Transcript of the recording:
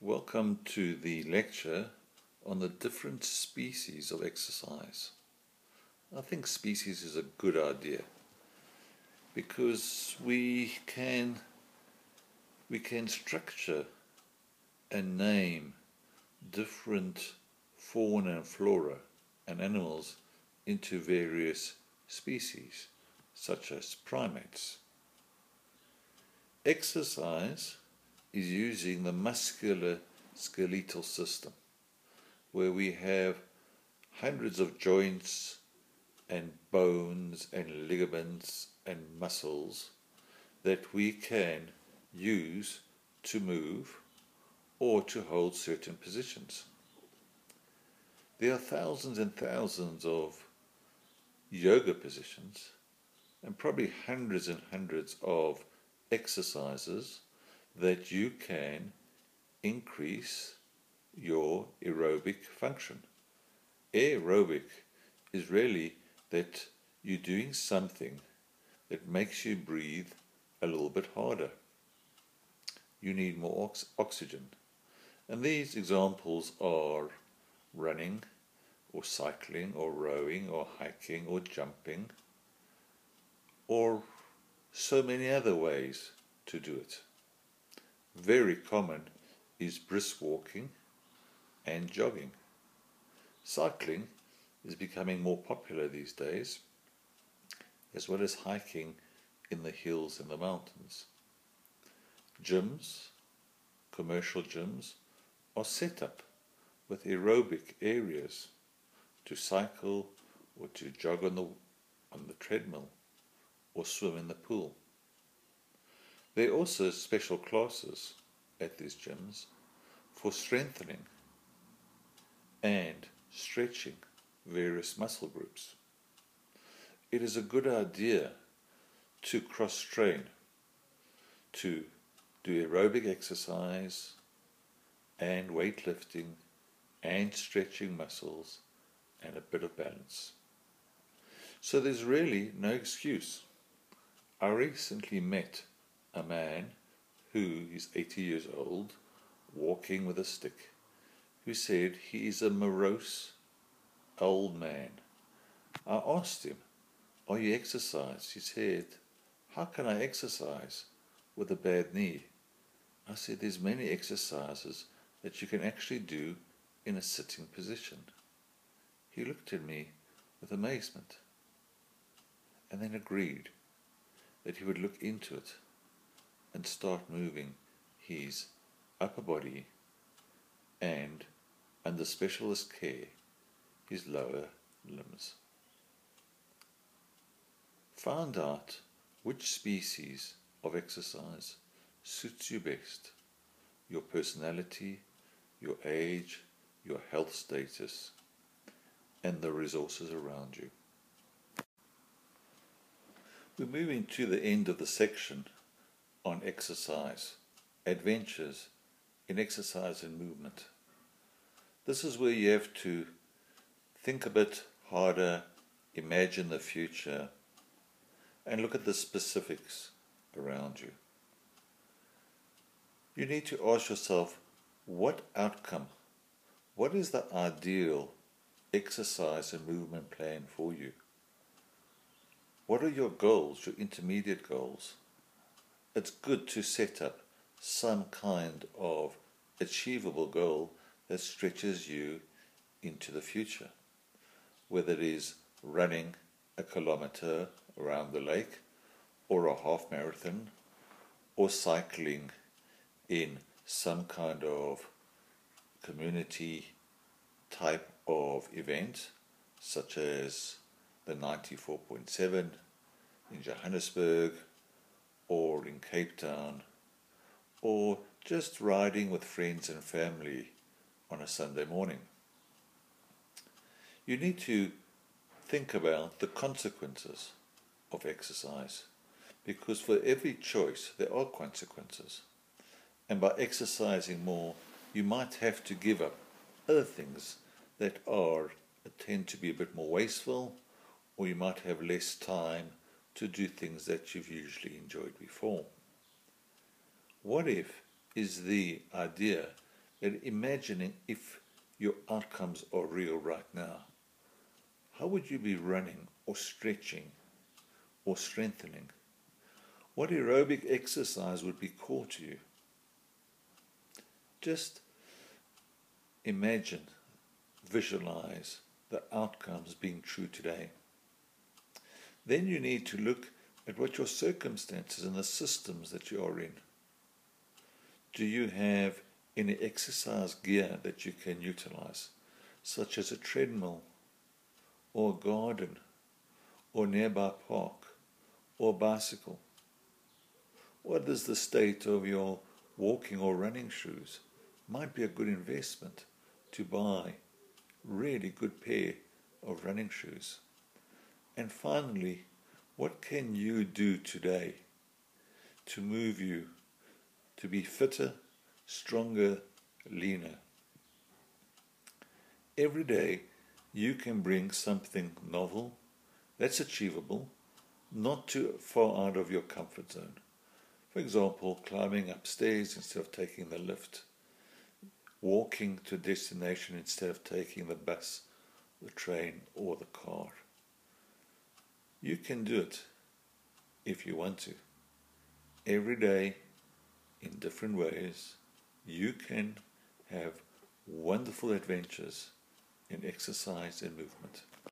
Welcome to the lecture on the different species of exercise. I think species is a good idea because we can we can structure and name different fauna and flora and animals into various species such as primates. Exercise is using the muscular skeletal system, where we have hundreds of joints and bones and ligaments and muscles that we can use to move or to hold certain positions. There are thousands and thousands of yoga positions and probably hundreds and hundreds of exercises that you can increase your aerobic function. Aerobic is really that you're doing something that makes you breathe a little bit harder. You need more ox- oxygen. And these examples are running, or cycling, or rowing, or hiking, or jumping, or so many other ways to do it very common is brisk walking and jogging. Cycling is becoming more popular these days, as well as hiking in the hills and the mountains. Gyms, commercial gyms, are set up with aerobic areas to cycle or to jog on the, on the treadmill or swim in the pool. There are also special classes at these gyms for strengthening and stretching various muscle groups. It is a good idea to cross train, to do aerobic exercise and weightlifting and stretching muscles and a bit of balance. So there's really no excuse. I recently met a man who is 80 years old, walking with a stick, who said he is a morose old man. I asked him, Are you exercise? He said, How can I exercise with a bad knee? I said, There's many exercises that you can actually do in a sitting position. He looked at me with amazement and then agreed that he would look into it and start moving his upper body and, under specialist care, his lower limbs. Find out which species of exercise suits you best, your personality, your age, your health status, and the resources around you. We're moving to the end of the section on exercise, adventures in exercise and movement. This is where you have to think a bit harder, imagine the future, and look at the specifics around you. You need to ask yourself what outcome, what is the ideal exercise and movement plan for you? What are your goals, your intermediate goals? It's good to set up some kind of achievable goal that stretches you into the future. Whether it is running a kilometer around the lake, or a half marathon, or cycling in some kind of community type of event, such as the 94.7 in Johannesburg or in Cape Town, or just riding with friends and family on a Sunday morning. You need to think about the consequences of exercise because for every choice there are consequences. And by exercising more, you might have to give up other things that are tend to be a bit more wasteful, or you might have less time to do things that you've usually enjoyed before. What if is the idea at imagining if your outcomes are real right now. How would you be running or stretching or strengthening? What aerobic exercise would be core to you? Just imagine, visualize the outcomes being true today. Then you need to look at what your circumstances and the systems that you are in. Do you have any exercise gear that you can utilize, such as a treadmill, or a garden, or nearby park, or bicycle? What is the state of your walking or running shoes? Might be a good investment to buy really good pair of running shoes. And finally, what can you do today to move you to be fitter, stronger, leaner? Every day you can bring something novel that's achievable, not too far out of your comfort zone. For example, climbing upstairs instead of taking the lift, walking to destination instead of taking the bus, the train, or the car. You can do it if you want to. Every day, in different ways, you can have wonderful adventures in exercise and movement.